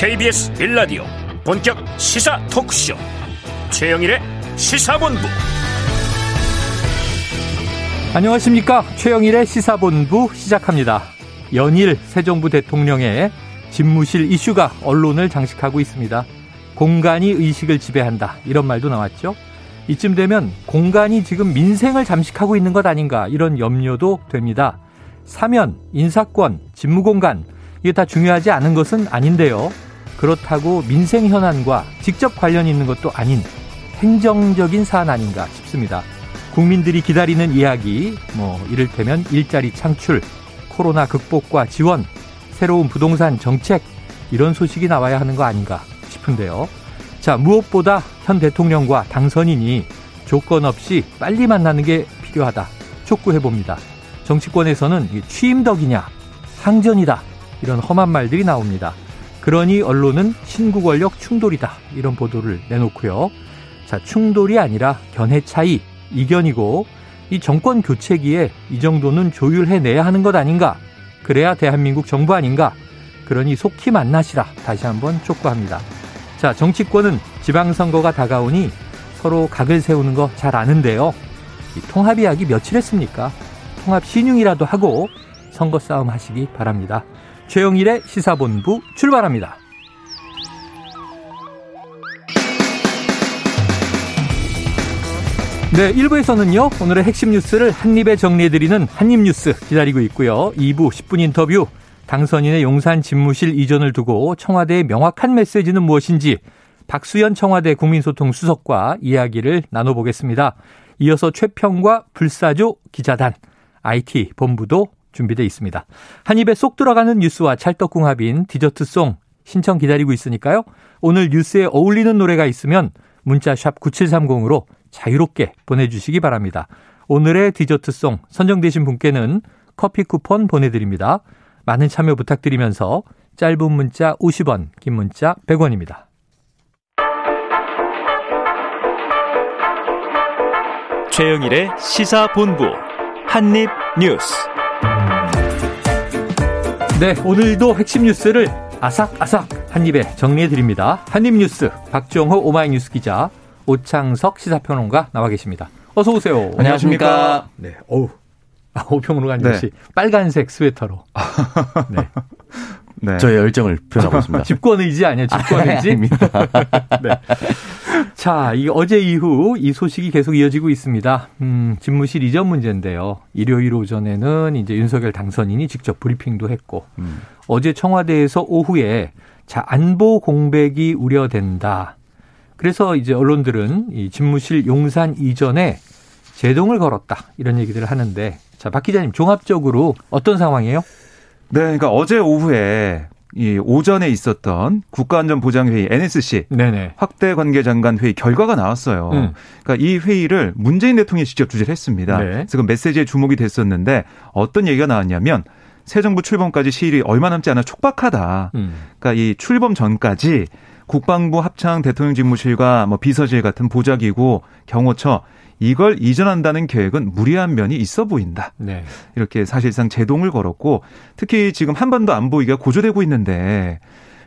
KBS 빌라디오 본격 시사 토크쇼. 최영일의 시사본부. 안녕하십니까? 최영일의 시사본부 시작합니다. 연일 새 정부 대통령의 집무실 이슈가 언론을 장식하고 있습니다. 공간이 의식을 지배한다. 이런 말도 나왔죠. 이쯤 되면 공간이 지금 민생을 잠식하고 있는 것 아닌가 이런 염려도 됩니다. 사면, 인사권, 집무공간. 이게 다 중요하지 않은 것은 아닌데요. 그렇다고 민생 현안과 직접 관련 있는 것도 아닌 행정적인 사안 아닌가 싶습니다. 국민들이 기다리는 이야기, 뭐 이를테면 일자리 창출, 코로나 극복과 지원, 새로운 부동산 정책 이런 소식이 나와야 하는 거 아닌가 싶은데요. 자, 무엇보다 현 대통령과 당선인이 조건 없이 빨리 만나는 게 필요하다. 촉구해 봅니다. 정치권에서는 취임덕이냐, 항전이다. 이런 험한 말들이 나옵니다. 그러니 언론은 신구 권력 충돌이다. 이런 보도를 내놓고요. 자, 충돌이 아니라 견해 차이, 이견이고 이 정권 교체기에 이 정도는 조율해내야 하는 것 아닌가? 그래야 대한민국 정부 아닌가? 그러니 속히 만나시라. 다시 한번 촉구합니다. 자, 정치권은 지방선거가 다가오니 서로 각을 세우는 거 잘 아는데요. 통합 이야기 며칠 했습니까? 통합 신용이라도 하고 선거 싸움 하시기 바랍니다. 최영일의 시사본부 출발합니다. 네, 1부에서는요, 오늘의 핵심 뉴스를 한입에 정리해드리는 한입뉴스 기다리고 있고요. 2부 10분 인터뷰, 당선인의 용산 집무실 이전을 두고 청와대의 명확한 메시지는 무엇인지 박수현 청와대 국민소통 수석과 이야기를 나눠보겠습니다. 이어서 최평과 불사조 기자단, IT 본부도 준비되어 있습니다. 한 입에 쏙 들어가는 뉴스와 찰떡궁합인 디저트송 신청 기다리고 있으니까요. 오늘 뉴스에 어울리는 노래가 있으면 문자 샵 9730으로 자유롭게 보내주시기 바랍니다. 오늘의 디저트송 선정되신 분께는 커피 쿠폰 보내드립니다. 많은 참여 부탁드리면서 짧은 문자 50원, 긴 문자 100원입니다. 최영일의 시사본부 한입뉴스 네, 오늘도 핵심 뉴스를 아삭아삭 한 입에 정리해 드립니다. 한입 뉴스 박정호 오마이뉴스 기자 오창석 시사평론가 나와 계십니다. 어서 오세요. 안녕하십니까? 네, 어우. 아, 오평론가님 네. 역시 빨간색 스웨터로. 네. 네. 저의 열정을 표현하고 있습니다. 집권 의지 아니에요? 집권 의지? 아, 네. 자, 이 어제 이후 이 소식이 계속 이어지고 있습니다. 음, 집무실 이전 문제인데요. 일요일 오전에는 이제 윤석열 당선인이 직접 브리핑도 했고 음. 어제 청와대에서 오후에 자, 안보 공백이 우려된다. 그래서 이제 언론들은 이 집무실 용산 이전에 제동을 걸었다. 이런 얘기들을 하는데 자, 박 기자님 종합적으로 어떤 상황이에요? 네, 그러니까 어제 오후에 이 오전에 있었던 국가안전보장회의 NSC 네네. 확대 관계 장관 회의 결과가 나왔어요. 음. 그러니까 이 회의를 문재인 대통령이 직접 주재를 했습니다. 네. 그래서 그 메시지에 주목이 됐었는데 어떤 얘기가 나왔냐면 새 정부 출범까지 시일이 얼마 남지 않아 촉박하다. 음. 그러니까 이 출범 전까지 국방부 합창 대통령 집무실과 뭐 비서실 같은 보좌기구 경호처 이걸 이전한다는 계획은 무리한 면이 있어 보인다. 네. 이렇게 사실상 제동을 걸었고 특히 지금 한반도 안보위기가 고조되고 있는데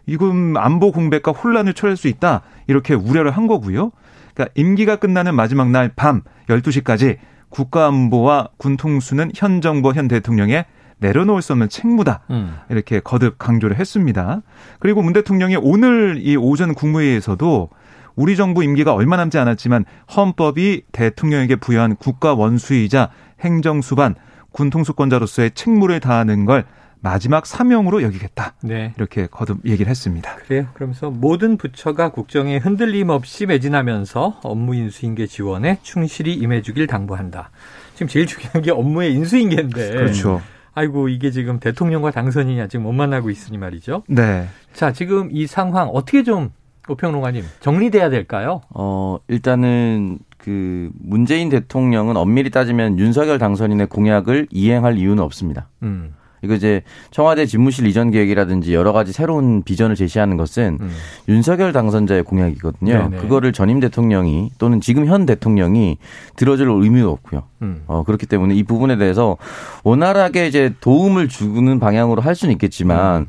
이건 안보 공백과 혼란을 초래할 수 있다. 이렇게 우려를 한 거고요. 그러니까 임기가 끝나는 마지막 날 밤 12시까지 국가안보와 군통수는 현 정부 현 대통령의 내려놓을 수 없는 책무다. 음. 이렇게 거듭 강조를 했습니다. 그리고 문 대통령이 오늘 이 오전 국무회의에서도 우리 정부 임기가 얼마 남지 않았지만 헌법이 대통령에게 부여한 국가 원수이자 행정수반 군 통수권자로서의 책무를 다하는 걸 마지막 사명으로 여기겠다. 네. 이렇게 거듭 얘기를 했습니다. 그래요. 그러면서 모든 부처가 국정에 흔들림 없이 매진하면서 업무 인수인계 지원에 충실히 임해주길 당부한다. 지금 제일 중요한 게 업무의 인수인계인데. 그렇죠. 아이고 이게 지금 대통령과 당선인이 아직 못 만나고 있으니 말이죠. 네. 자 지금 이 상황 어떻게 좀 오평론가님 정리돼야 될까요? 어 일단은 그 문재인 대통령은 엄밀히 따지면 윤석열 당선인의 공약을 이행할 이유는 없습니다. 음. 이거 이제 청와대 집무실 이전 계획이라든지 여러 가지 새로운 비전을 제시하는 것은 음. 윤석열 당선자의 공약이거든요. 네네. 그거를 전임 대통령이 또는 지금 현 대통령이 들어줄 의미도 없고요. 음. 어, 그렇기 때문에 이 부분에 대해서 원활하게 이제 도움을 주는 방향으로 할 수는 있겠지만 음.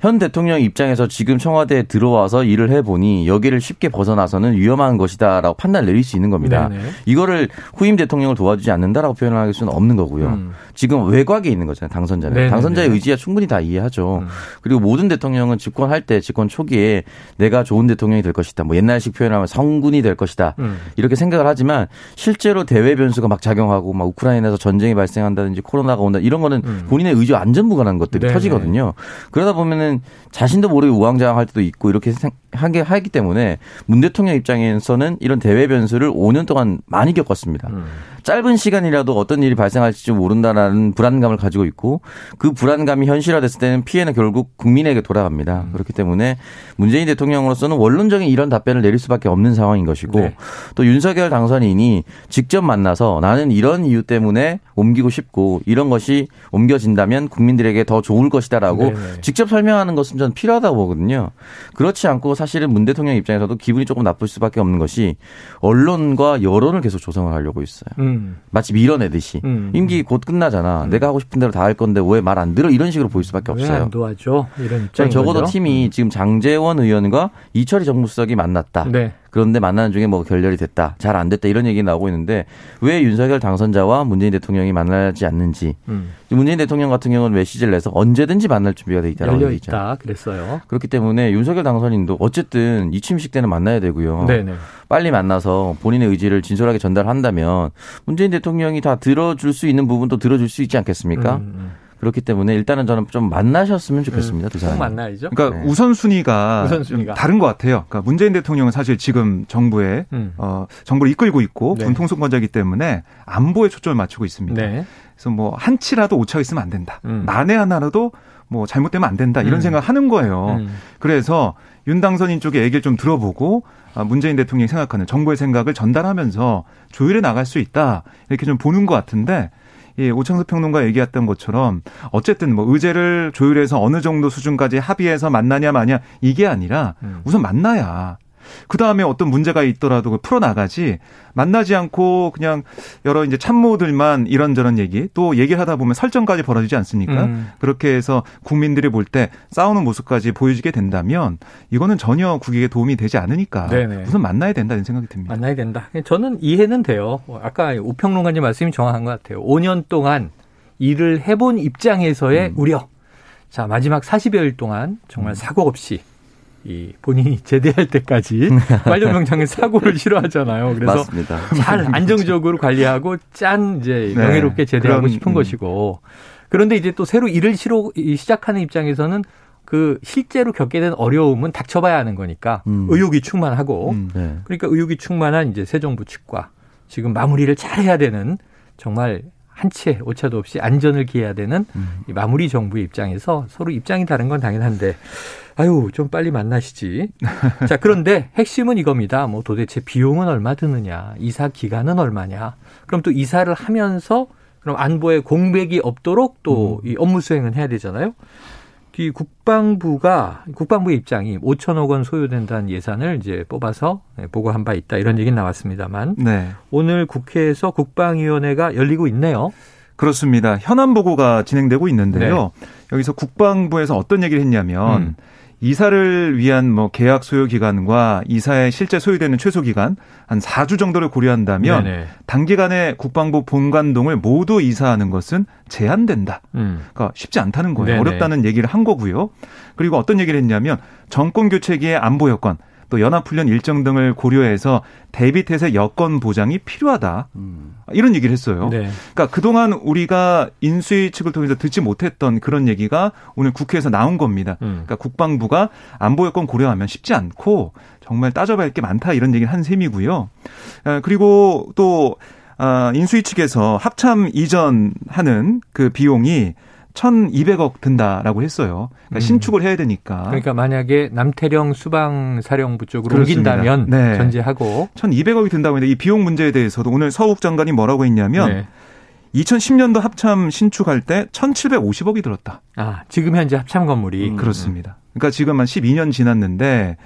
현 대통령 입장에서 지금 청와대에 들어와서 일을 해보니 여기를 쉽게 벗어나서는 위험한 것이다라고 판단을 내릴 수 있는 겁니다. 네네. 이거를 후임 대통령을 도와주지 않는다라고 표현할 수는 없는 거고요. 음. 지금 외곽에 있는 거잖아요. 당선자는. 네네네. 당선자의 의지야 충분히 다 이해하죠. 음. 그리고 모든 대통령은 집권할 때 집권 초기에 내가 좋은 대통령이 될 것이다. 뭐 옛날식 표현하면 성군이 될 것이다. 음. 이렇게 생각을 하지만 실제로 대외 변수가 막 작용하고 막 우크라이나에서 전쟁이 발생한다든지 코로나가 온다 이런 거는 음. 본인의 의지와 안전 무관한 것들이 네네. 터지거든요. 그러다 보면은 자신도 모르게 우왕좌왕할 때도 있고 이렇게 하게 하기 때문에 문 대통령 입장에서는 이런 대외 변수를 5년 동안 많이 겪었습니다. 음. 짧은 시간이라도 어떤 일이 발생할지 모른다라는 불안감을 가지고 있고 그 불안감이 현실화됐을 때는 피해는 결국 국민에게 돌아갑니다. 음. 그렇기 때문에 문재인 대통령으로서는 원론적인 이런 답변을 내릴 수밖에 없는 상황인 것이고 네. 또 윤석열 당선인이 직접 만나서 나는 이런 이유 때문에 옮기고 싶고 이런 것이 옮겨진다면 국민들에게 더 좋을 것이다라고 네네. 네. 직접 설명 하는 것은 저는 필요하다고 보거든요. 그렇지 않고 사실은 문 대통령 입장에서도 기분이 조금 나쁠 수밖에 없는 것이 언론과 여론을 계속 조성을 하려고 있어요. 음. 음. 마치 밀어내듯이 음. 임기 곧 끝나잖아. 음. 내가 하고 싶은 대로 다 할 건데 왜 말 안 들어? 이런 식으로 보일 수밖에 없어요. 왜 안 도와줘? 이런 입장 적어도 팀이 음. 지금 장재원 의원과 이철희 정무수석이 만났다. 네. 그런데 만나는 중에 뭐 결렬이 됐다, 잘 안 됐다 이런 얘기 나오고 있는데 왜 윤석열 당선자와 문재인 대통령이 만나지 않는지 음. 문재인 대통령 같은 경우는 메시지를 내서 언제든지 만날 준비가 돼 있다라고 열려 있다 그랬어요. 그렇기 때문에 윤석열 당선인도 어쨌든 이 취임식 때는 만나야 되고요. 네네. 빨리 만나서 본인의 의지를 진솔하게 전달한다면 문재인 대통령이 다 들어줄 수 있는 부분도 들어줄 수 있지 않겠습니까? 음. 음. 그렇기 때문에 일단은 저는 좀 만나셨으면 좋겠습니다. 두 사람. 만나야죠. 그러니까 네. 우선순위가, 우선순위가, 다른 것 같아요. 그러니까 문재인 대통령은 사실 지금 정부에 음. 어, 정부를 이끌고 있고 네. 군통수권자이기 때문에 안보에 초점을 맞추고 있습니다. 네. 그래서 뭐 한치라도 오차가 있으면 안 된다. 음. 만에 하나라도 뭐 잘못되면 안 된다. 이런 음. 생각을 하는 거예요. 음. 그래서 윤 당선인 쪽에 얘기를 좀 들어보고 아, 문재인 대통령이 생각하는 정부의 생각을 전달하면서 조율해 나갈 수 있다. 이렇게 좀 보는 것 같은데 예, 오창석 평론가 얘기했던 것처럼 어쨌든 뭐 의제를 조율해서 어느 정도 수준까지 합의해서 만나냐 마냐 이게 아니라 음. 우선 만나야 그 다음에 어떤 문제가 있더라도 풀어나가지 만나지 않고 그냥 여러 이제 참모들만 이런저런 얘기 또 얘기를 하다 보면 설정까지 벌어지지 않습니까? 음. 그렇게 해서 국민들이 볼 때 싸우는 모습까지 보여지게 된다면 이거는 전혀 국익에 도움이 되지 않으니까 네네. 우선 만나야 된다는 생각이 듭니다. 만나야 된다. 저는 이해는 돼요. 아까 우평론가님 말씀이 정확한 것 같아요. 5년 동안 일을 해본 입장에서의 음. 우려. 자, 마지막 40여일 동안 정말 음. 사고 없이 이 본인이 제대할 때까지 관련명장에 사고를 싫어하잖아요. 그래서 맞습니다. 잘 안정적으로 관리하고 짠 이제 네. 명예롭게 제대하고 그럼, 싶은 음. 것이고 그런데 이제 또 새로 일을 시로, 시작하는 입장에서는 그 실제로 겪게 된 어려움은 닥쳐봐야 하는 거니까 음. 의욕이 충만하고 음, 네. 그러니까 의욕이 충만한 이제 새 정부 측과 지금 마무리를 잘 해야 되는 정말 한치의 오차도 없이 안전을 기해야 되는 음. 이 마무리 정부의 입장에서 서로 입장이 다른 건 당연한데 아유, 좀 빨리 만나시지. 자, 그런데 핵심은 이겁니다. 뭐 도대체 비용은 얼마 드느냐, 이사 기간은 얼마냐. 그럼 또 이사를 하면서 그럼 안보에 공백이 없도록 또이 음. 업무 수행은 해야 되잖아요. 이 국방부가 국방부의 입장이 5천억 원 소요된다는 예산을 이제 뽑아서 보고한 바 있다 이런 얘기는 나왔습니다만 네. 오늘 국회에서 국방위원회가 열리고 있네요. 그렇습니다. 현안 보고가 진행되고 있는데요. 네. 여기서 국방부에서 어떤 얘기를 했냐면 음. 이사를 위한 뭐 계약 소요 기간과 이사의 실제 소요되는 최소 기간 한 4주 정도를 고려한다면 네네. 단기간에 국방부 본관동을 모두 이사하는 것은 제한된다. 음. 그러니까 쉽지 않다는 거예요. 네네. 어렵다는 얘기를 한 거고요. 그리고 어떤 얘기를 했냐면 정권 교체기의 안보 여건 또 연합훈련 일정 등을 고려해서 대비태세 여건 보장이 필요하다. 음. 이런 얘기를 했어요. 네. 그러니까 그동안 우리가 인수위 측을 통해서 듣지 못했던 그런 얘기가 오늘 국회에서 나온 겁니다. 음. 그러니까 국방부가 안보 여건 고려하면 쉽지 않고 정말 따져봐야 할게 많다 이런 얘기를 한 셈이고요. 아, 그리고 또 아, 인수위 측에서 합참 이전하는 그 비용이 1,200억 든다라고 했어요. 그러니까 음. 신축을 해야 되니까. 그러니까 만약에 남태령 수방사령부 쪽으로 그렇습니다. 옮긴다면 네. 전제하고 1,200억이 든다고 했는데 이 비용 문제에 대해서도 오늘 서욱 장관이 뭐라고 했냐면 네. 2010년도 합참 신축할 때 1,750억이 들었다. 아, 지금 현재 합참 건물이 음. 그렇습니다. 그러니까 지금 한 12년 지났는데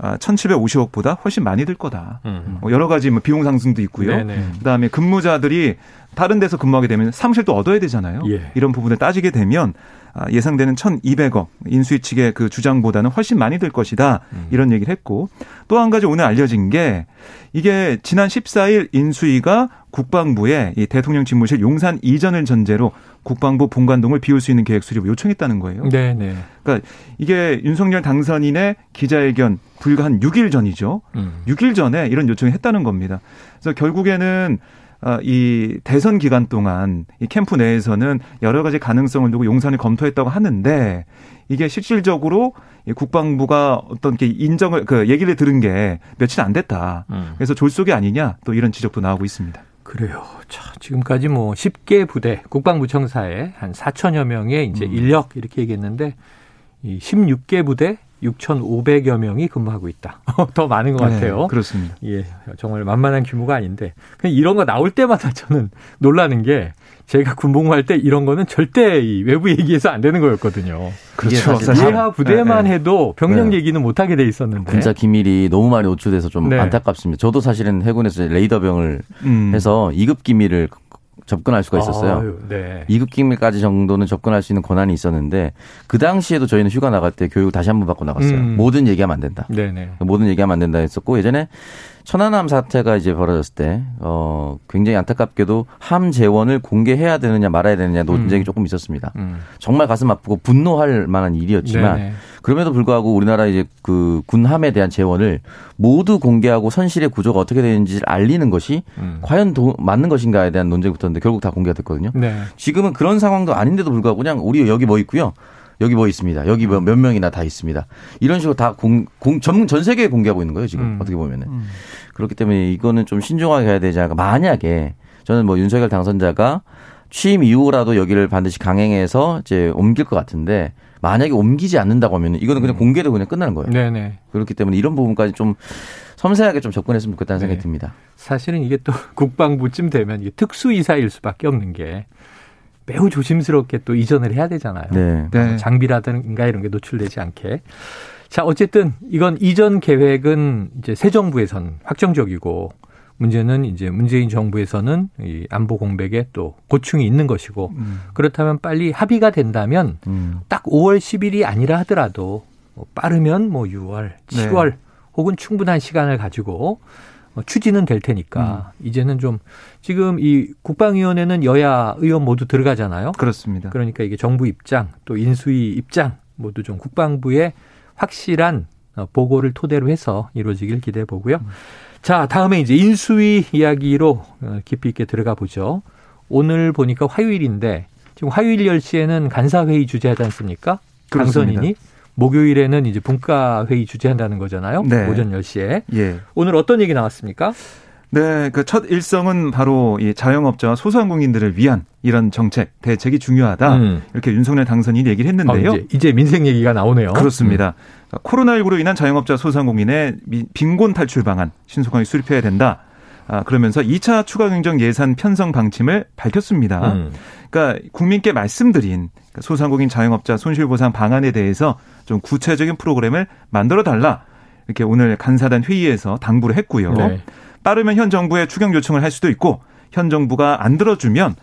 1,750억보다 아, 훨씬 많이 들 거다. 음. 뭐 여러 가지 뭐 비용 상승도 있고요. 네네. 그다음에 근무자들이 다른 데서 근무하게 되면 사무실도 얻어야 되잖아요. 예. 이런 부분을 따지게 되면 아, 예상되는 1,200억 인수위 측의 그 주장보다는 훨씬 많이 들 것이다. 음. 이런 얘기를 했고 또 한 가지 오늘 알려진 게 이게 지난 14일 인수위가 국방부에 이 대통령 집무실 용산 이전을 전제로 국방부 본관동을 비울 수 있는 계획 수립을 요청했다는 거예요. 네, 네. 그러니까 이게 윤석열 당선인의 기자회견 불과 한 6일 전이죠. 음. 6일 전에 이런 요청을 했다는 겁니다. 그래서 결국에는 어, 이 대선 기간 동안 이 캠프 내에서는 여러 가지 가능성을 두고 용산을 검토했다고 하는데 이게 실질적으로 국방부가 어떤 게 인정을 그 얘기를 들은 게 며칠 안 됐다. 음. 그래서 졸속이 아니냐 또 이런 지적도 나오고 있습니다. 그래요. 자, 지금까지 뭐 10개 부대 국방부 청사에 한 4천여 명의 이제 음. 인력 이렇게 얘기했는데 이 16개 부대 6,500여 명이 근무하고 있다. 더 많은 것 네, 같아요. 네, 그렇습니다. 예, 정말 만만한 규모가 아닌데 그냥 이런 거 나올 때마다 저는 놀라는 게 제가 군복무할 때 이런 거는 절대 이 외부 얘기해서 안 되는 거였거든요. 그렇죠. 예하 부대만 네, 네. 해도 병력 네. 얘기는 못 하게 돼 있었는데 군사 기밀이 너무 많이 노출돼서 좀 네. 안타깝습니다. 저도 사실은 해군에서 레이더병을 음. 해서 2급 기밀을 접근할 수가 있었어요. 아유, 네. 2급 기밀까지 정도는 접근할 수 있는 권한이 있었는데 그 당시에도 저희는 휴가 나갈 때 교육 다시 한 번 받고 나갔어요. 음. 모든 얘기하면 안 된다. 네네. 모든 얘기하면 안 된다 했었고 예전에 천안함 사태가 이제 벌어졌을 때, 어, 굉장히 안타깝게도 함 재원을 공개해야 되느냐 말아야 되느냐 논쟁이 음. 조금 있었습니다. 음. 정말 가슴 아프고 분노할 만한 일이었지만, 네네. 그럼에도 불구하고 우리나라 이제 그 군함에 대한 재원을 모두 공개하고 선실의 구조가 어떻게 되는지를 알리는 것이 음. 과연 도, 맞는 것인가에 대한 논쟁이 붙었는데 결국 다 공개가 됐거든요. 네. 지금은 그런 상황도 아닌데도 불구하고 그냥 우리 여기 뭐 있고요. 여기 뭐 있습니다. 여기 뭐몇 명이나 다 있습니다. 이런 식으로 다 공, 공, 전, 전 세계에 공개하고 있는 거예요, 지금. 음. 어떻게 보면은. 음. 그렇기 때문에 이거는 좀 신중하게 해야 되지 않을까. 만약에 저는 뭐 윤석열 당선자가 취임 이후라도 여기를 반드시 강행해서 이제 옮길 것 같은데 만약에 옮기지 않는다고 하면 이거는 그냥 음. 공개로 그냥 끝나는 거예요. 네네. 그렇기 때문에 이런 부분까지 좀 섬세하게 좀 접근했으면 좋겠다는 네. 생각이 듭니다. 사실은 이게 또 국방부쯤 되면 이게 특수이사일 수밖에 없는 게 매우 조심스럽게 또 이전을 해야 되잖아요. 네. 네. 장비라든가 이런 게 노출되지 않게. 자, 어쨌든 이건 이전 계획은 이제 새 정부에선 확정적이고 문제는 이제 문재인 정부에서는 이 안보 공백에 또 고충이 있는 것이고 음. 그렇다면 빨리 합의가 된다면 음. 딱 5월 10일이 아니라 하더라도 뭐 빠르면 뭐 6월, 7월 네. 혹은 충분한 시간을 가지고 어, 추진은 될 테니까 음. 이제는 좀 지금 이 국방위원회는 여야 의원 모두 들어가잖아요. 그렇습니다. 그러니까 이게 정부 입장 또 인수위 입장 모두 좀 국방부의 확실한 어, 보고를 토대로 해서 이루어지길 기대해 보고요. 음. 자, 다음에 이제 인수위 이야기로 어, 깊이 있게 들어가 보죠. 오늘 보니까 화요일인데 지금 화요일 10시에는 간사회의 주재하지 않습니까? 당선인이 목요일에는 이제 분과 회의 주재한다는 거잖아요. 네. 오전 10시에. 예. 오늘 어떤 얘기 나왔습니까? 네, 그 첫 일성은 바로 이 자영업자와 소상공인들을 위한 이런 정책 대책이 중요하다. 음. 이렇게 윤석열 당선인이 얘기를 했는데요. 어, 이제, 이제, 민생 얘기가 나오네요. 그렇습니다. 음. 코로나19로 인한 자영업자 소상공인의 빈곤 탈출 방안 신속하게 수립해야 된다. 아, 그러면서 2차 추가 경정 예산 편성 방침을 밝혔습니다. 음. 그러니까 국민께 말씀드린 소상공인 자영업자 손실보상 방안에 대해서 좀 구체적인 프로그램을 만들어 달라. 이렇게 오늘 간사단 회의에서 당부를 했고요. 네. 따르면 현 정부에 추경 요청을 할 수도 있고 현 정부가 안 들어주면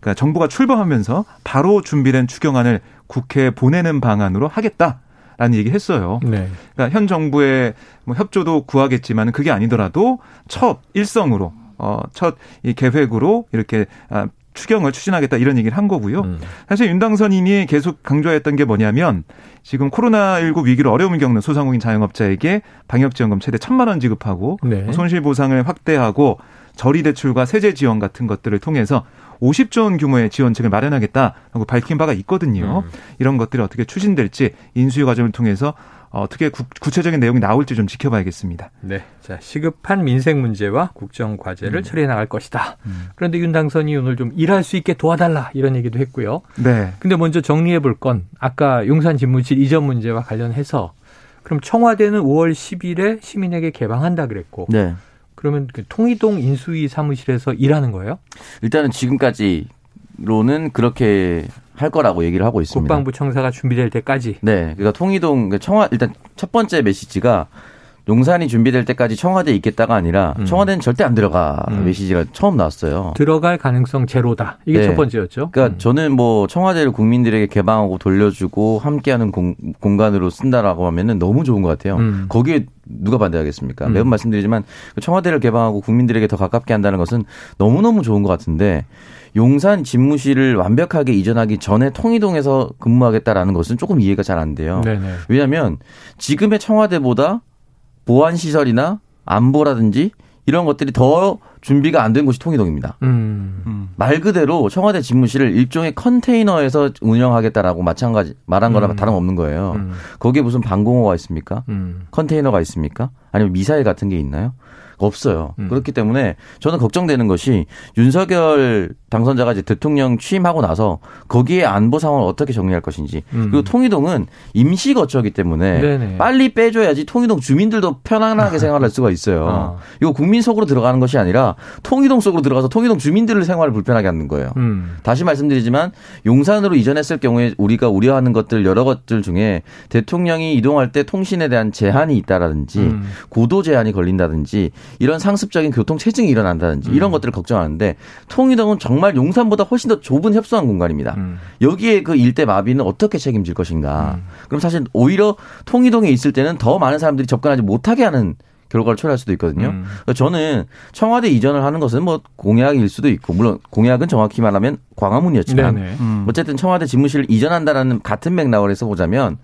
그러니까 정부가 출범하면서 바로 준비된 추경안을 국회에 보내는 방안으로 하겠다. 라는 얘기 했어요. 네. 그러니까 현 정부의 뭐 협조도 구하겠지만 그게 아니더라도 첫 일성으로 어, 첫 이 계획으로 이렇게 아, 추경을 추진하겠다 이런 얘기를 한 거고요. 음. 사실 윤당선인이 계속 강조했던 게 뭐냐면 지금 코로나19 위기로 어려움을 겪는 소상공인 자영업자에게 방역지원금 최대 천만 원 지급하고 네. 손실보상을 확대하고 저리대출과 세제 지원 같은 것들을 통해서 50조 원 규모의 지원책을 마련하겠다라고 밝힌 바가 있거든요. 음. 이런 것들이 어떻게 추진될지 인수위 과정을 통해서 어떻게 구, 체적인 내용이 나올지 좀 지켜봐야겠습니다. 네. 자, 시급한 민생 문제와 국정 과제를 음. 처리해 나갈 것이다. 음. 그런데 윤 당선이 오늘 좀 일할 수 있게 도와달라 이런 얘기도 했고요. 네. 근데 먼저 정리해 볼 건 아까 용산 집무실 이전 문제와 관련해서 그럼 청와대는 5월 10일에 시민에게 개방한다 그랬고 네. 그러면 그 통이동 인수위 사무실에서 일하는 거예요? 일단은 지금까지로는 그렇게 할 거라고 얘기를 하고 있습니다. 국방부 청사가 준비될 때까지. 네, 그러니까 통이동 그러니까 청와 일단 첫 번째 메시지가 용산이 준비될 때까지 청와대에 있겠다가 아니라 음. 청와대는 절대 안 들어가 음. 메시지가 처음 나왔어요. 들어갈 가능성 제로다. 이게 네. 첫 번째였죠. 그러니까 음. 저는 뭐 청와대를 국민들에게 개방하고 돌려주고 함께하는 공, 간으로 쓴다라고 하면은 너무 좋은 것 같아요. 음. 거기에 누가 반대하겠습니까? 음. 매번 말씀드리지만 그 청와대를 개방하고 국민들에게 더 가깝게 한다는 것은 너무 너무 좋은 것 같은데 용산 집무실을 완벽하게 이전하기 전에 통이동에서 근무하겠다라는 것은 조금 이해가 잘 안 돼요. 네네. 왜냐하면 지금의 청와대보다 보안 시설이나 안보라든지 이런 것들이 더 준비가 안 된 곳이 통일동입니다. 음. 음. 말 그대로 청와대 집무실을 일종의 컨테이너에서 운영하겠다라고 마찬가지 말한 거랑 음. 다름없는 거예요. 음. 거기에 무슨 방공호가 있습니까? 음. 컨테이너가 있습니까? 아니면 미사일 같은 게 있나요? 없어요. 음. 그렇기 때문에 저는 걱정되는 것이 윤석열 당선자가 이제 대통령 취임하고 나서 거기에 안보 상황을 어떻게 정리할 것인지 음. 그리고 통이동은 임시 거처이기 때문에 네네. 빨리 빼줘야지 통이동 주민들도 편안하게 생활할 수가 있어요. 아. 이거 국민 속으로 들어가는 것이 아니라 통이동 속으로 들어가서 통이동 주민들을 생활을 불편하게 하는 거예요. 음. 다시 말씀드리지만 용산으로 이전했을 경우에 우리가 우려하는 것들 여러 것들 중에 대통령이 이동할 때 통신에 대한 제한이 있다라든지 음. 고도 제한이 걸린다든지 이런 상습적인 교통 체증이 일어난다든지 이런 음. 것들을 걱정하는데 통이동은 정말 용산보다 훨씬 더 좁은 협소한 공간입니다. 음. 여기에 그 일대 마비는 어떻게 책임질 것인가? 음. 그럼 사실 오히려 통이동에 있을 때는 더 많은 사람들이 접근하지 못하게 하는 결과를 초래할 수도 있거든요. 음. 저는 청와대 이전을 하는 것은 뭐 공약일 수도 있고 물론 공약은 정확히 말하면 광화문이었지만 음. 어쨌든 청와대 집무실을 이전한다라는 같은 맥락을 해서 보자면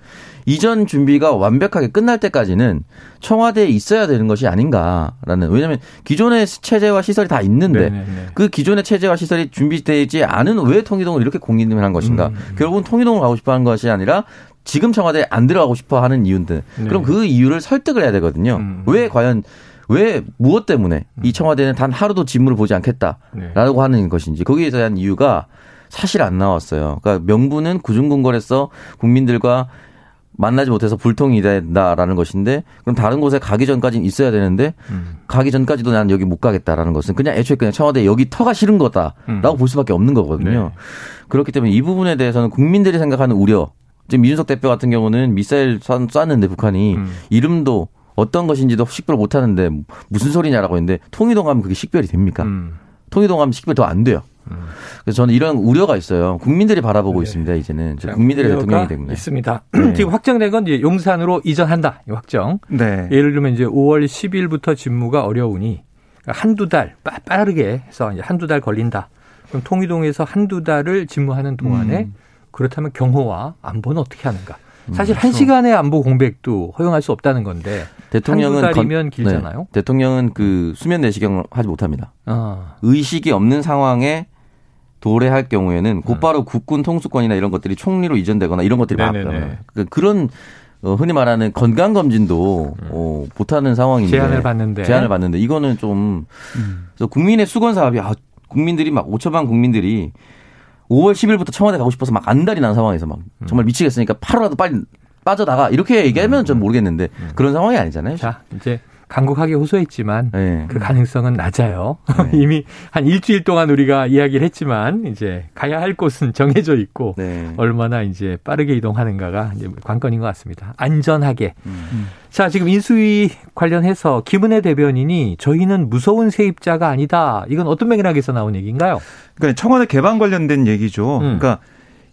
이전 준비가 완벽하게 끝날 때까지는 청와대에 있어야 되는 것이 아닌가라는 왜냐하면 기존의 체제와 시설이 다 있는데 네네네. 그 기존의 체제와 시설이 준비되지 않은 왜 통일동을 이렇게 공인을 한 것인가 음. 결국은 통일동을 가고 싶어 하는 것이 아니라 지금 청와대에 안 들어가고 싶어 하는 이유인데 네. 그럼 그 이유를 설득을 해야 되거든요. 음. 왜 과연 왜 무엇 때문에 이 음. 청와대는 단 하루도 직무를 보지 않겠다라고 네. 하는 것인지 거기에 대한 이유가 사실 안 나왔어요. 그러니까 명분은 구중궁궐에서 국민들과 만나지 못해서 불통이 된다라는 것인데 그럼 다른 곳에 가기 전까지는 있어야 되는데 음. 가기 전까지도 난 여기 못 가겠다라는 것은 그냥 애초에 그냥 청와대 여기 터가 싫은 거다라고 음. 볼 수밖에 없는 거거든요. 네. 그렇기 때문에 이 부분에 대해서는 국민들이 생각하는 우려 지금 이준석 대표 같은 경우는 미사일 쐈는데 북한이 음. 이름도 어떤 것인지도 식별을 못 하는데 무슨 소리냐라고 했는데 통일동 가면 그게 식별이 됩니까? 음. 통일동 가면 식별 더 안 돼요. 음. 그래서 저는 이런 우려가 있어요. 국민들이 바라보고 네. 있습니다. 이제는 국민들의 대통령이 때문에 있습니다. 네. 지금 확정된 건 이제 용산으로 이전한다. 확정. 네. 예를 들면 이제 5월 10일부터 집무가 어려우니 한두 달 빠르게 해서 이제 한두 달 걸린다. 그럼 통일동에서 한두 달을 집무하는 동안에 음. 그렇다면 경호와 안보는 어떻게 하는가? 음, 사실 한 시간의 안보 공백도 허용할 수 없다는 건데 대통령은 한두 달이면 길잖아요. 네. 대통령은 그 수면 내시경을 하지 못합니다. 아. 의식이 없는 상황에 도래할 경우에는 곧바로 음. 국군 통수권이나 이런 것들이 총리로 이전되거나 이런 것들이 많아요. 그 그런 어, 흔히 말하는 건강 검진도 음. 어, 못하는 상황인데 제한을 받는데 제한을 받는데 이거는 좀 음. 그래서 국민의 수건 사업이 아, 국민들이 막 5천만 국민들이 5월 10일부터 청와대 가고 싶어서 막 안달이 난 상황에서 막 음. 정말 미치겠으니까 8월라도 빨리 빠져나가 이렇게 얘기하면 음. 좀 모르겠는데 음. 그런 상황이 아니잖아요. 자 이제 강국하게 호소했지만 네. 그 가능성은 낮아요. 네. 이미 한 일주일 동안 우리가 이야기를 했지만 이제 가야 할 곳은 정해져 있고 네. 얼마나 이제 빠르게 이동하는가가 이제 관건인 것 같습니다. 안전하게. 음. 자, 지금 인수위 관련해서 김은혜 대변인이 저희는 무서운 세입자가 아니다. 이건 어떤 맥락에서 나온 얘기인가요? 그러니까 청와대 개방 관련된 얘기죠. 음. 그러니까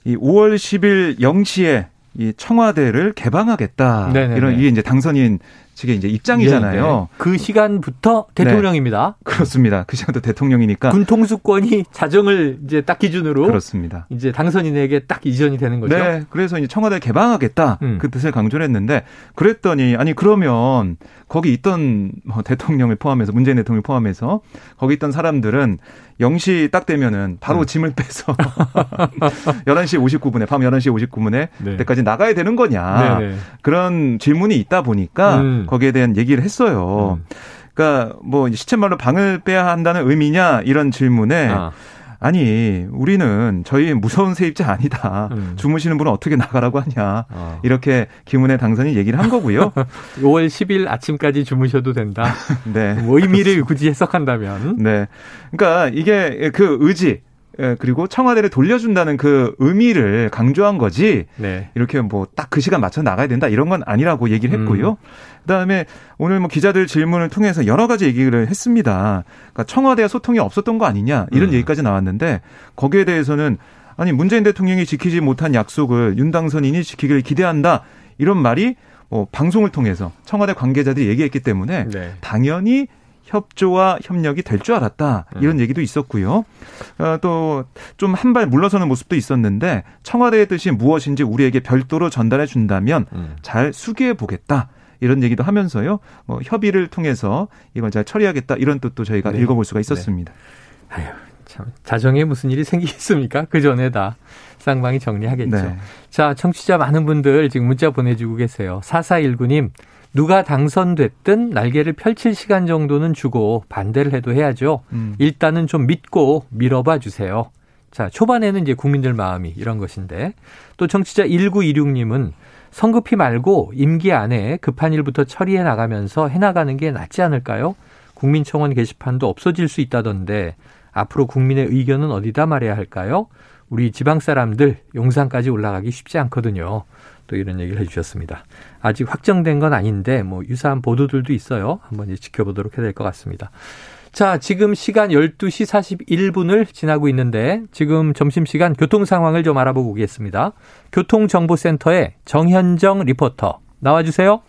이 5월 10일 0시에 이 청와대를 개방하겠다. 네네네. 이런 이게 이제 당선인 측의 이제 입장이잖아요. 네 네. 그 시간부터 대통령입니다. 네. 그렇습니다. 그 시간부터 대통령이니까 군 통수권이 자정을 이제 딱 기준으로 그렇습니다. 이제 당선인에게 딱 이전이 되는 거죠. 네. 그래서 이제 청와대 개방하겠다 음. 그 뜻을 강조를 했는데 그랬더니 아니 그러면 거기 있던 뭐 대통령을 포함해서 문재인 대통령 을 포함해서 거기 있던 사람들은 0시 딱 되면은 바로 음. 짐을 빼서 11시 59분에 밤 11시 59분에 네. 때까지 나가야 되는 거냐. 네네. 그런 질문이 있다 보니까 음. 거기에 대한 얘기를 했어요. 음. 그러니까 뭐 시쳇말로 방을 빼야 한다는 의미냐 이런 질문에 아. 아니 우리는 저희 무서운 세입자 아니다. 음. 주무시는 분은 어떻게 나가라고 하냐. 어. 이렇게 김은혜 당선이 얘기를 한 거고요. 5월 10일 아침까지 주무셔도 된다. 네. 뭐 의미를 굳이 해석한다면. 네. 그러니까 이게 그 의지 예, 그리고 청와대를 돌려준다는 그 의미를 강조한 거지. 네. 이렇게 뭐 딱 그 시간 맞춰 나가야 된다 이런 건 아니라고 얘기를 했고요. 음. 그다음에 오늘 뭐 기자들 질문을 통해서 여러 가지 얘기를 했습니다. 그러니까 청와대와 소통이 없었던 거 아니냐 이런 음. 얘기까지 나왔는데 거기에 대해서는 아니 문재인 대통령이 지키지 못한 약속을 윤 당선인이 지키기를 기대한다 이런 말이 뭐 방송을 통해서 청와대 관계자들이 얘기했기 때문에 네. 당연히 협조와 협력이 될 줄 알았다 이런 음. 얘기도 있었고요. 어, 또좀 한 발 물러서는 모습도 있었는데 청와대의 뜻이 무엇인지 우리에게 별도로 전달해 준다면 음. 잘 수기해 보겠다. 이런 얘기도 하면서요. 뭐 협의를 통해서 이걸 잘 처리하겠다 이런 뜻도 저희가 네. 읽어볼 수가 있었습니다. 네. 아유, 참 자정에 무슨 일이 생기겠습니까? 그 전에 다 쌍방이 정리하겠죠. 네. 자, 청취자 많은 분들 지금 문자 보내주고 계세요. 4419님, 누가 당선됐든 날개를 펼칠 시간 정도는 주고 반대를 해도 해야죠. 음. 일단은 좀 믿고 밀어봐 주세요. 자, 초반에는 이제 국민들 마음이 이런 것인데 또 청취자 1926님은 성급히 말고 임기 안에 급한 일부터 처리해 나가면서 해 나가는 게 낫지 않을까요? 국민청원 게시판도 없어질 수 있다던데 앞으로 국민의 의견은 어디다 말해야 할까요? 우리 지방 사람들 용산까지 올라가기 쉽지 않거든요. 또 이런 얘기를 해주셨습니다. 아직 확정된 건 아닌데 뭐 유사한 보도들도 있어요. 한번 지켜보도록 해야 될 것 같습니다. 자, 지금 시간 12시 41분을 지나고 있는데 지금 점심시간 교통 상황을 좀 알아보고 오겠습니다. 교통정보센터의 정현정 리포터 나와주세요.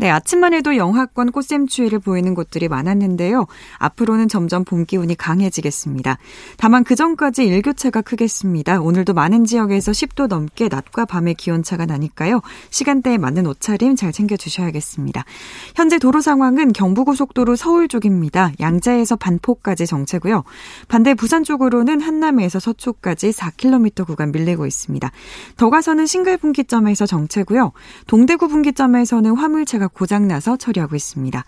네, 아침만 해도 영하권 꽃샘추위를 보이는 곳들이 많았는데요. 앞으로는 점점 봄 기운이 강해지겠습니다. 다만 그 전까지 일교차가 크겠습니다. 오늘도 많은 지역에서 10도 넘게 낮과 밤의 기온차가 나니까요. 시간대에 맞는 옷차림 잘 챙겨주셔야겠습니다. 현재 도로 상황은 경부고속도로 서울 쪽입니다. 양재에서 반포까지 정체고요. 반대 부산 쪽으로는 한남에서 서초까지 4km 구간 밀리고 있습니다. 더 가서는 싱글 분기점에서 정체고요. 동대구 분기점에서는 화물차가 고장나서 처리하고 있습니다.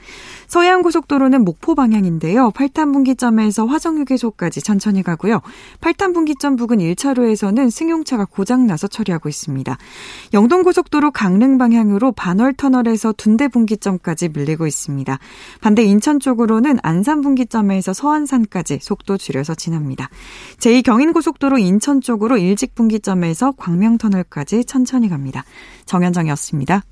서해안고속도로는 목포 방향인데요. 8탄 분기점에서 화정휴게소까지 천천히 가고요. 8탄 분기점 부근 1차로에서는 승용차가 고장나서 처리하고 있습니다. 영동고속도로 강릉 방향으로 반월터널에서 둔대 분기점까지 밀리고 있습니다. 반대 인천 쪽으로는 안산 분기점에서 서안산까지 속도 줄여서 지납니다. 제2경인고속도로 인천 쪽으로 일직 분기점에서 광명터널까지 천천히 갑니다. 정현정이었습니다.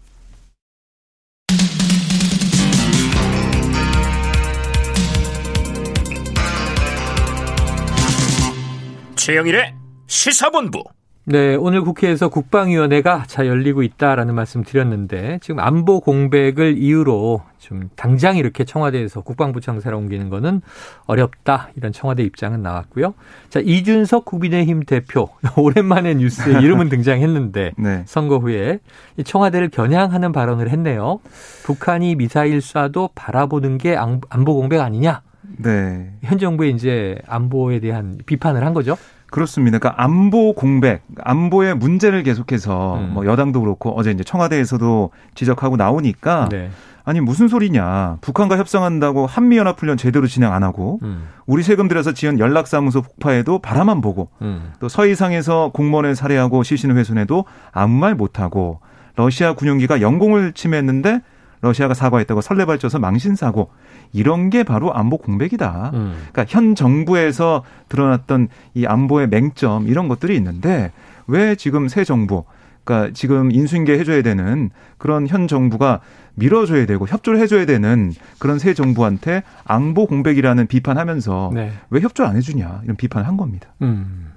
최영일의 시사본부. 네, 오늘 국회에서 국방위원회가 잘 열리고 있다라는 말씀 드렸는데 지금 안보 공백을 이유로 좀 당장 이렇게 청와대에서 국방부 청사를 옮기는 거는 어렵다 이런 청와대 입장은 나왔고요. 자 이준석 국민의힘 대표 오랜만에 뉴스에 이름은 등장했는데 네. 선거 후에 청와대를 겨냥하는 발언을 했네요. 북한이 미사일 쏴도 바라보는 게 안보 공백 아니냐? 네. 현 정부의 이제 안보에 대한 비판을 한 거죠. 그렇습니다. 그러니까 안보 공백, 안보의 문제를 계속해서 음. 뭐 여당도 그렇고 어제 이제 청와대에서도 지적하고 나오니까 네. 아니 무슨 소리냐? 북한과 협상한다고 한미 연합 훈련 제대로 진행 안 하고 음. 우리 세금 들여서 지은 연락사무소 폭파에도 바라만 보고 음. 또 서해상에서 공무원을 살해하고 시신을 훼손해도 아무 말 못 하고 러시아 군용기가 영공을 침해했는데 러시아가 사과했다고 설레발쳐서 망신사고 이런 게 바로 안보 공백이다. 음. 그러니까 현 정부에서 드러났던 이 안보의 맹점 이런 것들이 있는데 왜 지금 새 정부 그러니까 지금 인수인계 해줘야 되는 그런 현 정부가 밀어줘야 되고 협조를 해줘야 되는 그런 새 정부한테 안보 공백이라는 비판하면서 네. 왜 협조 안 해주냐 이런 비판을 한 겁니다. 음.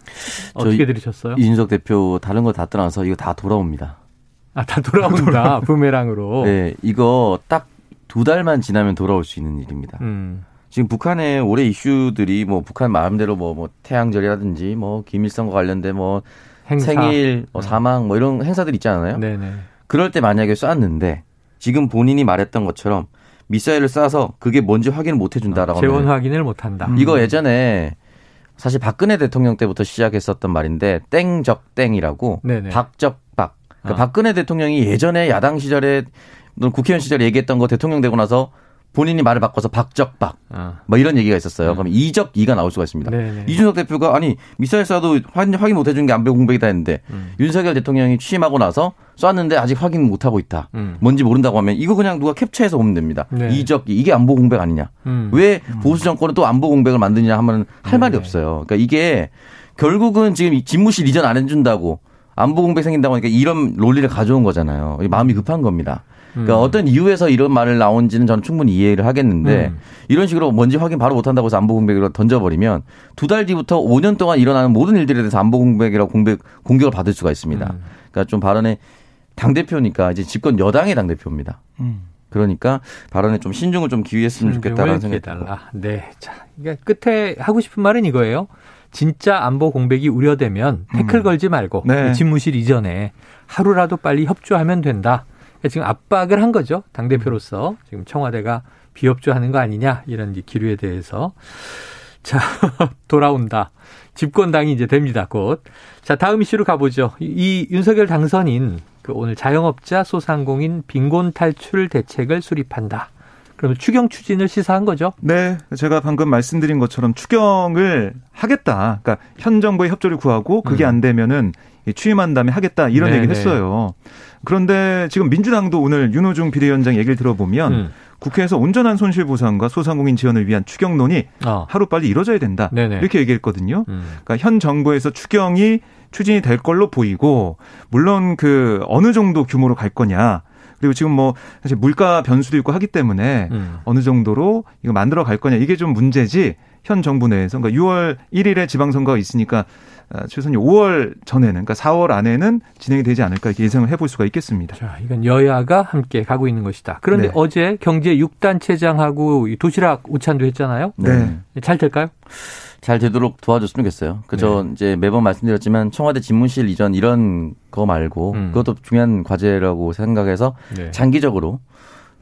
어떻게 들으셨어요? 이준석 대표 다른 거 다 떠나서 이거 다 돌아옵니다. 아, 다 돌아온다. 부메랑으로. 네, 이거 딱 두 달만 지나면 돌아올 수 있는 일입니다. 음. 지금 북한의 올해 이슈들이 뭐 북한 마음대로 뭐, 뭐 태양절이라든지 뭐 김일성과 관련된 뭐 행사. 생일, 뭐 네. 사망 뭐 이런 행사들 있잖아요. 네네. 그럴 때 만약에 쐈는데 지금 본인이 말했던 것처럼 미사일을 쏴서 그게 뭔지 확인을 못 해준다라고. 재원 확인을 못 한다. 이거 예전에 사실 박근혜 대통령 때부터 시작했었던 말인데 땡적땡이라고 박적박 그러니까 아. 박근혜 대통령이 예전에 야당 시절에 국회의원 시절에 얘기했던 거 대통령 되고 나서 본인이 말을 바꿔서 박적박 아. 뭐 이런 얘기가 있었어요. 음. 그럼 이적 이가 나올 수가 있습니다. 네네. 이준석 대표가 아니 미사일 쏴도 확인, 확인 못 해준 게 안보 공백이다 했는데 음. 윤석열 대통령이 취임하고 나서 쐈는데 아직 확인 못 하고 있다. 음. 뭔지 모른다고 하면 이거 그냥 누가 캡처해서 오면 됩니다. 네. 이적 이게 안보 공백 아니냐? 음. 왜 보수 정권은 또 안보 공백을 만드냐 하면 할 말이 없어요. 그러니까 이게 결국은 지금 집무실 이전 안 해준다고 안보 공백 생긴다고 하니까 이런 논리를 가져온 거잖아요. 마음이 급한 겁니다. 그러니까 음. 어떤 이유에서 이런 말을 나온지는 저는 충분히 이해를 하겠는데 음. 이런 식으로 뭔지 확인 바로 못한다고 해서 안보 공백으로 던져버리면 두 달 뒤부터 5년 동안 일어나는 모든 일들에 대해서 안보 공백이라고 공백 공격을 받을 수가 있습니다. 음. 그러니까 좀 발언에 당 대표니까 이제 집권 여당의 당 대표입니다. 음. 그러니까 발언에 좀 신중을 좀 기휘했으면 좋겠다라는 생각이 달라. 네, 자 이게 끝에 하고 싶은 말은 이거예요. 진짜 안보 공백이 우려되면 태클 음. 걸지 말고 네. 집무실 이전에 하루라도 빨리 협조하면 된다. 지금 압박을 한 거죠. 당 대표로서. 지금 청와대가 비협조하는 거 아니냐. 이런 기류에 대해서. 자, 돌아온다. 집권당이 이제 됩니다. 곧. 자, 다음 이슈로 가보죠. 이 윤석열 당선인 그 오늘 자영업자 소상공인 빈곤 탈출 대책을 수립한다. 그러면 추경 추진을 시사한 거죠? 네. 제가 방금 말씀드린 것처럼 추경을 하겠다. 그러니까 현 정부의 협조를 구하고 그게 음. 안 되면은 취임한 다음에 하겠다. 이런 네네. 얘기를 했어요. 그런데 지금 민주당도 오늘 윤호중 비대위원장 얘기를 들어보면 음. 국회에서 온전한 손실 보상과 소상공인 지원을 위한 추경론이 어. 하루 빨리 이루어져야 된다. 네네. 이렇게 얘기했거든요. 음. 그러니까 현 정부에서 추경이 추진이 될 걸로 보이고 물론 그 어느 정도 규모로 갈 거냐. 그리고 지금 뭐 사실 물가 변수도 있고 하기 때문에 음. 어느 정도로 이거 만들어 갈 거냐 이게 좀 문제지 현 정부 내에서 그러니까 6월 1일에 지방선거가 있으니까 어, 최소한 5월 전에는 그러니까 4월 안에는 진행이 되지 않을까 이렇게 예상을 해볼 수가 있겠습니다. 자, 이건 여야가 함께 가고 있는 것이다. 그런데 네. 어제 경제 6단 체장하고 도시락 우찬도 했잖아요. 네. 잘 될까요? 잘 되도록 도와줬으면 좋겠어요. 그저 네. 이제 매번 말씀드렸지만 청와대 집무실 이전 이런 거 말고 음. 그것도 중요한 과제라고 생각해서 네. 장기적으로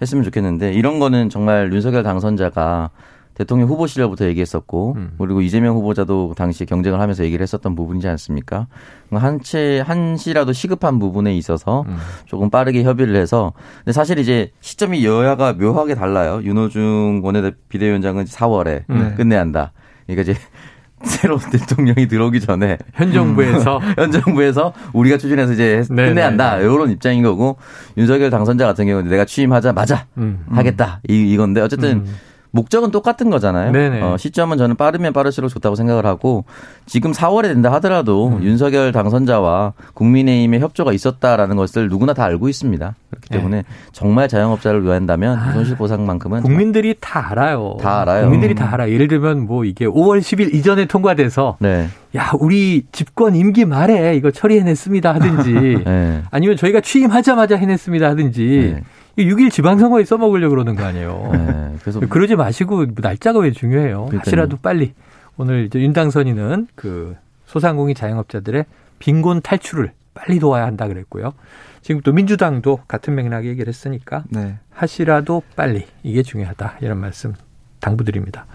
했으면 좋겠는데 이런 거는 정말 윤석열 당선자가 대통령 후보 시절부터 얘기했었고 음. 그리고 이재명 후보자도 당시 경쟁을 하면서 얘기를 했었던 부분이지 않습니까? 한채 한시라도 시급한 부분에 있어서 음. 조금 빠르게 협의를 해서 근데 사실 이제 시점이 여야가 묘하게 달라요. 윤호중 원내대 비대위원장은 4월에 음. 끝내야 한다. 그러니까 이제 새로운 대통령이 들어오기 전에 현 정부에서 현 정부에서 우리가 추진해서 이제 네, 끝내야 한다. 이런 입장인 거고 윤석열 당선자 같은 경우는 내가 취임하자마자 음, 음. 하겠다 이 이건데 어쨌든 음. 목적은 똑같은 거잖아요. 어, 시점은 저는 빠르면 빠를수록 좋다고 생각을 하고 지금 4월에 된다 하더라도 음. 윤석열 당선자와 국민의힘의 협조가 있었다라는 것을 누구나 다 알고 있습니다. 그렇기 네. 때문에 네. 정말 자영업자를 위한다면 아, 손실 보상만큼은 국민들이 다 알아요. 다 알아요. 국민들이 다 알아. 예를 들면 뭐 이게 5월 10일 이전에 통과돼서 네. 야 우리 집권 임기 말에 이거 처리해냈습니다 하든지 네. 아니면 저희가 취임하자마자 해냈습니다 하든지. 네. 6일 지방선거에 써먹으려고 그러는 거 아니에요. 네, 그래서 그러지 마시고 날짜가 왜 중요해요. 하시라도 빨리 오늘 이제 윤당선인은 그 소상공인 자영업자들의 빈곤 탈출을 빨리 도와야 한다 그랬고요. 지금 또 민주당도 같은 맥락의 얘기를 했으니까 네. 하시라도 빨리 이게 중요하다 이런 말씀 당부드립니다.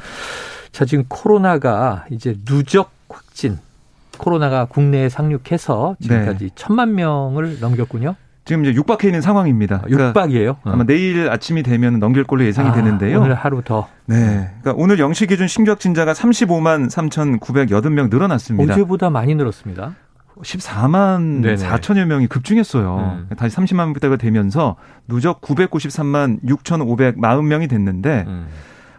자 지금 코로나가 이제 누적 확진 코로나가 국내에 상륙해서 지금까지 네. 천만 명을 넘겼군요. 지금 이제 육박해 있는 상황입니다. 아, 육박이에요? 그러니까 아마 내일 아침이 되면 넘길 걸로 예상이 아, 되는데요. 오늘 하루 더. 네. 그러니까 오늘 영시 기준 신규 확진자가 35만 3,980명 늘어났습니다. 어제보다 많이 늘었습니다. 14만 네네. 4천여 명이 급증했어요. 음. 다시 30만 명대가 되면서 누적 993만 6,540명이 됐는데 음.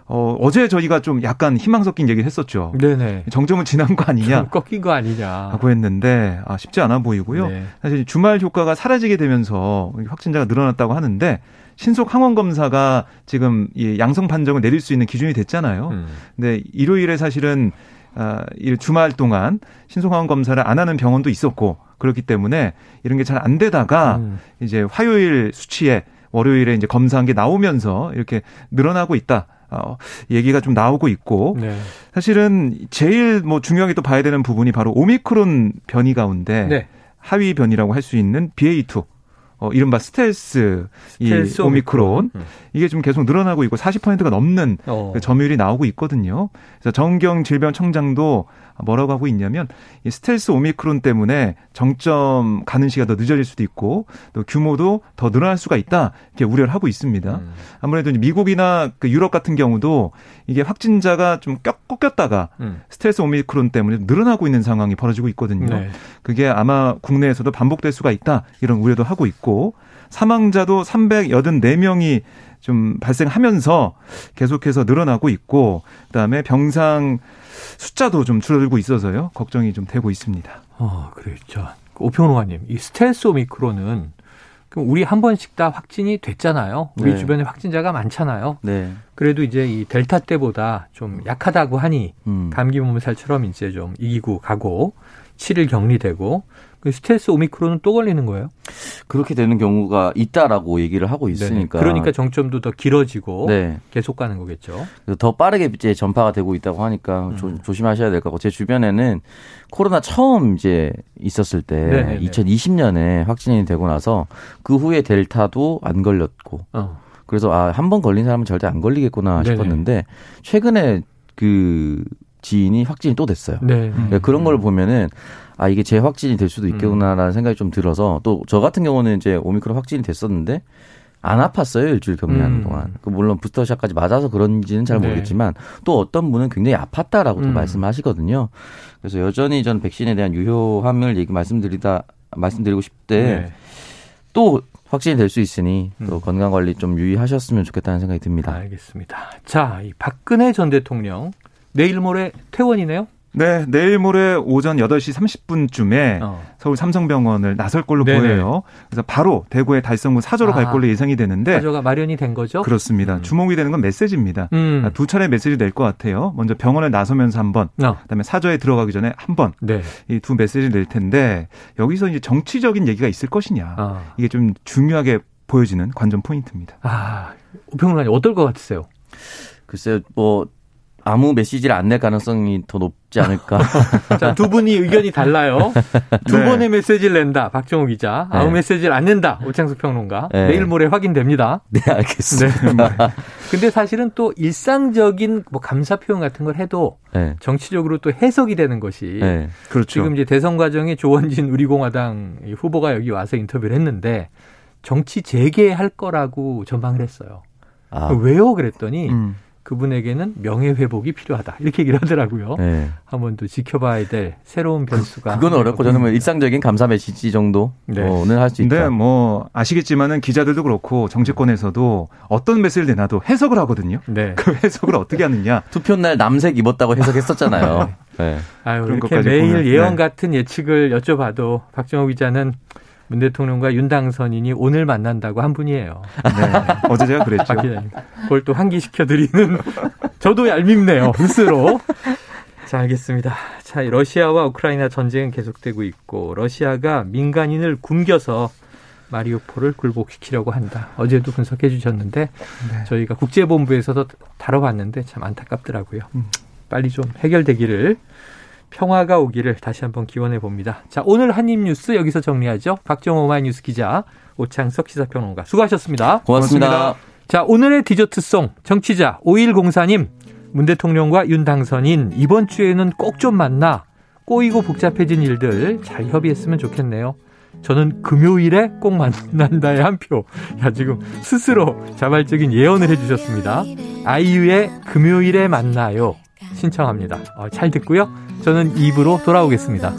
어, 어제 저희가 좀 약간 희망 섞인 얘기를 했었죠. 네네. 정점을 지난 거 아니냐. 꺾인 거 아니냐. 하고 했는데, 아, 쉽지 않아 보이고요. 네. 사실 주말 효과가 사라지게 되면서 확진자가 늘어났다고 하는데, 신속 항원 검사가 지금 이 양성 판정을 내릴 수 있는 기준이 됐잖아요. 음. 근데 일요일에 사실은 아, 이 주말 동안 신속 항원 검사를 안 하는 병원도 있었고 그렇기 때문에 이런 게 잘 안 되다가 음. 이제 화요일 수치에 월요일에 이제 검사한 게 나오면서 이렇게 늘어나고 있다. 어, 얘기가 좀 나오고 있고 네. 사실은 제일 뭐 중요하게 또 봐야 되는 부분이 바로 오미크론 변이 가운데 네. 하위 변이라고 할 수 있는 BA2 어, 이른바 스텔스, 스텔스 이 오미크론. 음. 이게 좀 계속 늘어나고 있고 40%가 넘는 어. 그 점유율이 나오고 있거든요. 그래서 정은경 질병청장도 뭐라고 하고 있냐면 이 스텔스 오미크론 때문에 정점 가는 시기가 더 늦어질 수도 있고 또 규모도 더 늘어날 수가 있다 이렇게 우려를 하고 있습니다. 음. 아무래도 미국이나 그 유럽 같은 경우도 이게 확진자가 좀 꺾였다가 음. 스텔스 오미크론 때문에 늘어나고 있는 상황이 벌어지고 있거든요. 네. 그게 아마 국내에서도 반복될 수가 있다 이런 우려도 하고 있고 사망자도 384명이 좀 발생하면서 계속해서 늘어나고 있고 그다음에 병상 숫자도 좀 줄어들고 있어서요. 걱정이 좀 되고 있습니다. 어, 그렇죠. 오평로가님, 이 스텔스 오미크론은 우리 한 번씩 다 확진이 됐잖아요. 우리 네. 주변에 확진자가 많잖아요. 네. 그래도 이제 이 델타 때보다 좀 약하다고 하니 음. 감기 몸살처럼 이제 좀 이기고 가고 7일 격리되고 그 스텔스 오미크론은 또 걸리는 거예요? 그렇게 되는 경우가 있다라고 얘기를 하고 있으니까. 네 그러니까 정점도 더 길어지고 네. 계속 가는 거겠죠. 더 빠르게 이제 전파가 되고 있다고 하니까 음. 조, 조심하셔야 될것 같고 제 주변에는 코로나 처음 이제 있었을 때 네네네. 2020년에 확진이 되고 나서 그 후에 델타도 안 걸렸고. 어. 그래서 아, 한 번 걸린 사람은 절대 안 걸리겠구나 싶었는데 네네. 최근에 그 지인이 확진이 또 됐어요. 네. 그러니까 그런 걸 보면은 아 이게 재확진이 될 수도 있겠구나라는 음. 생각이 좀 들어서 또 저 같은 경우는 이제 오미크론 확진이 됐었는데 안 아팠어요 일주일 격리하는 음. 동안. 그 물론 부스터샷까지 맞아서 그런지는 잘 네. 모르겠지만 네. 또 어떤 분은 굉장히 아팠다라고 또 음. 말씀하시거든요. 그래서 여전히 전 백신에 대한 유효함을 얘기 말씀드리다 말씀드리고 싶대 네. 또 확진이 될 수 있으니 또 음. 건강 관리 좀 유의하셨으면 좋겠다는 생각이 듭니다. 알겠습니다. 자, 이 박근혜 전 대통령 내일 모레 퇴원이네요. 네, 내일 모레 오전 8시 30분쯤에 어. 서울 삼성병원을 나설 걸로 네네. 보여요. 그래서 바로 대구의 달성구 사저로 아, 갈 걸로 예상이 되는데 사저가 마련이 된 거죠? 그렇습니다. 음. 주목이 되는 건 메시지입니다. 음. 아, 두 차례 메시지 낼 것 같아요. 먼저 병원을 나서면서 한 번, 어. 그다음에 사저에 들어가기 전에 한 번. 네. 이 두 메시지 낼 텐데 여기서 이제 정치적인 얘기가 있을 것이냐. 어. 이게 좀 중요하게 보여지는 관전 포인트입니다. 아, 오평론가님 어떨 것 같으세요? 글쎄요, 뭐 아무 메시지를 안 낼 가능성이 더 높지 않을까. 자, 두 분이 의견이 달라요. 두 네. 번의 메시지를 낸다. 박정우 기자. 아무 네. 메시지를 안 낸다. 오창수 평론가. 네. 내일 모레 확인됩니다. 네, 알겠습니다. 네. 근데 사실은 또 일상적인 뭐 감사 표현 같은 걸 해도 네. 정치적으로 또 해석이 되는 것이 네. 그렇죠. 지금 이제 대선 과정에 조원진 우리공화당 후보가 여기 와서 인터뷰를 했는데 정치 재개할 거라고 전망을 했어요. 아. 왜요? 그랬더니 음. 그분에게는 명예 회복이 필요하다 이렇게 얘기를 하더라고요. 네. 한번 또 지켜봐야 될 새로운 변수가. 그 건 어렵고 저는 뭐 일상적인 감사 메시지 정도는 네. 할수 있다. 네, 뭐 아시겠지만은 기자들도 그렇고 정치권에서도 어떤 메시지를 내놔도 해석을 하거든요. 네. 그 해석을 어떻게 하느냐. 투표 날 남색 입었다고 해석했었잖아요. 네. 아유, 이렇게 매일 보면. 예언 네. 같은 예측을 여쭤봐도 박정호 기자는 문 대통령과 윤 당선인이 오늘 만난다고 한 분이에요. 네. 어제 제가 그랬죠. 그걸 또 환기시켜 드리는 저도 얄밉네요. 스스로. 자, 알겠습니다. 자, 러시아와 우크라이나 전쟁은 계속되고 있고 러시아가 민간인을 굶겨서 마리오폴을 굴복시키려고 한다. 어제도 분석해 주셨는데 네. 저희가 국제본부에서도 다뤄봤는데 참 안타깝더라고요. 음. 빨리 좀 해결되기를 평화가 오기를 다시 한번 기원해 봅니다. 자, 오늘 한입 뉴스 여기서 정리하죠. 박정호 마이뉴스 기자, 오창석 시사평론가 수고하셨습니다. 고맙습니다. 고맙습니다. 자, 오늘의 디저트송 정치자 5104님 문 대통령과 윤 당선인 이번 주에는 꼭 좀 만나 꼬이고 복잡해진 일들 잘 협의했으면 좋겠네요. 저는 금요일에 꼭 만난다의 한 표. 야, 지금 스스로 자발적인 예언을 해주셨습니다. 아이유의 금요일에 만나요. 신청합니다. 어, 잘 듣고요. 저는 입으로 돌아오겠습니다.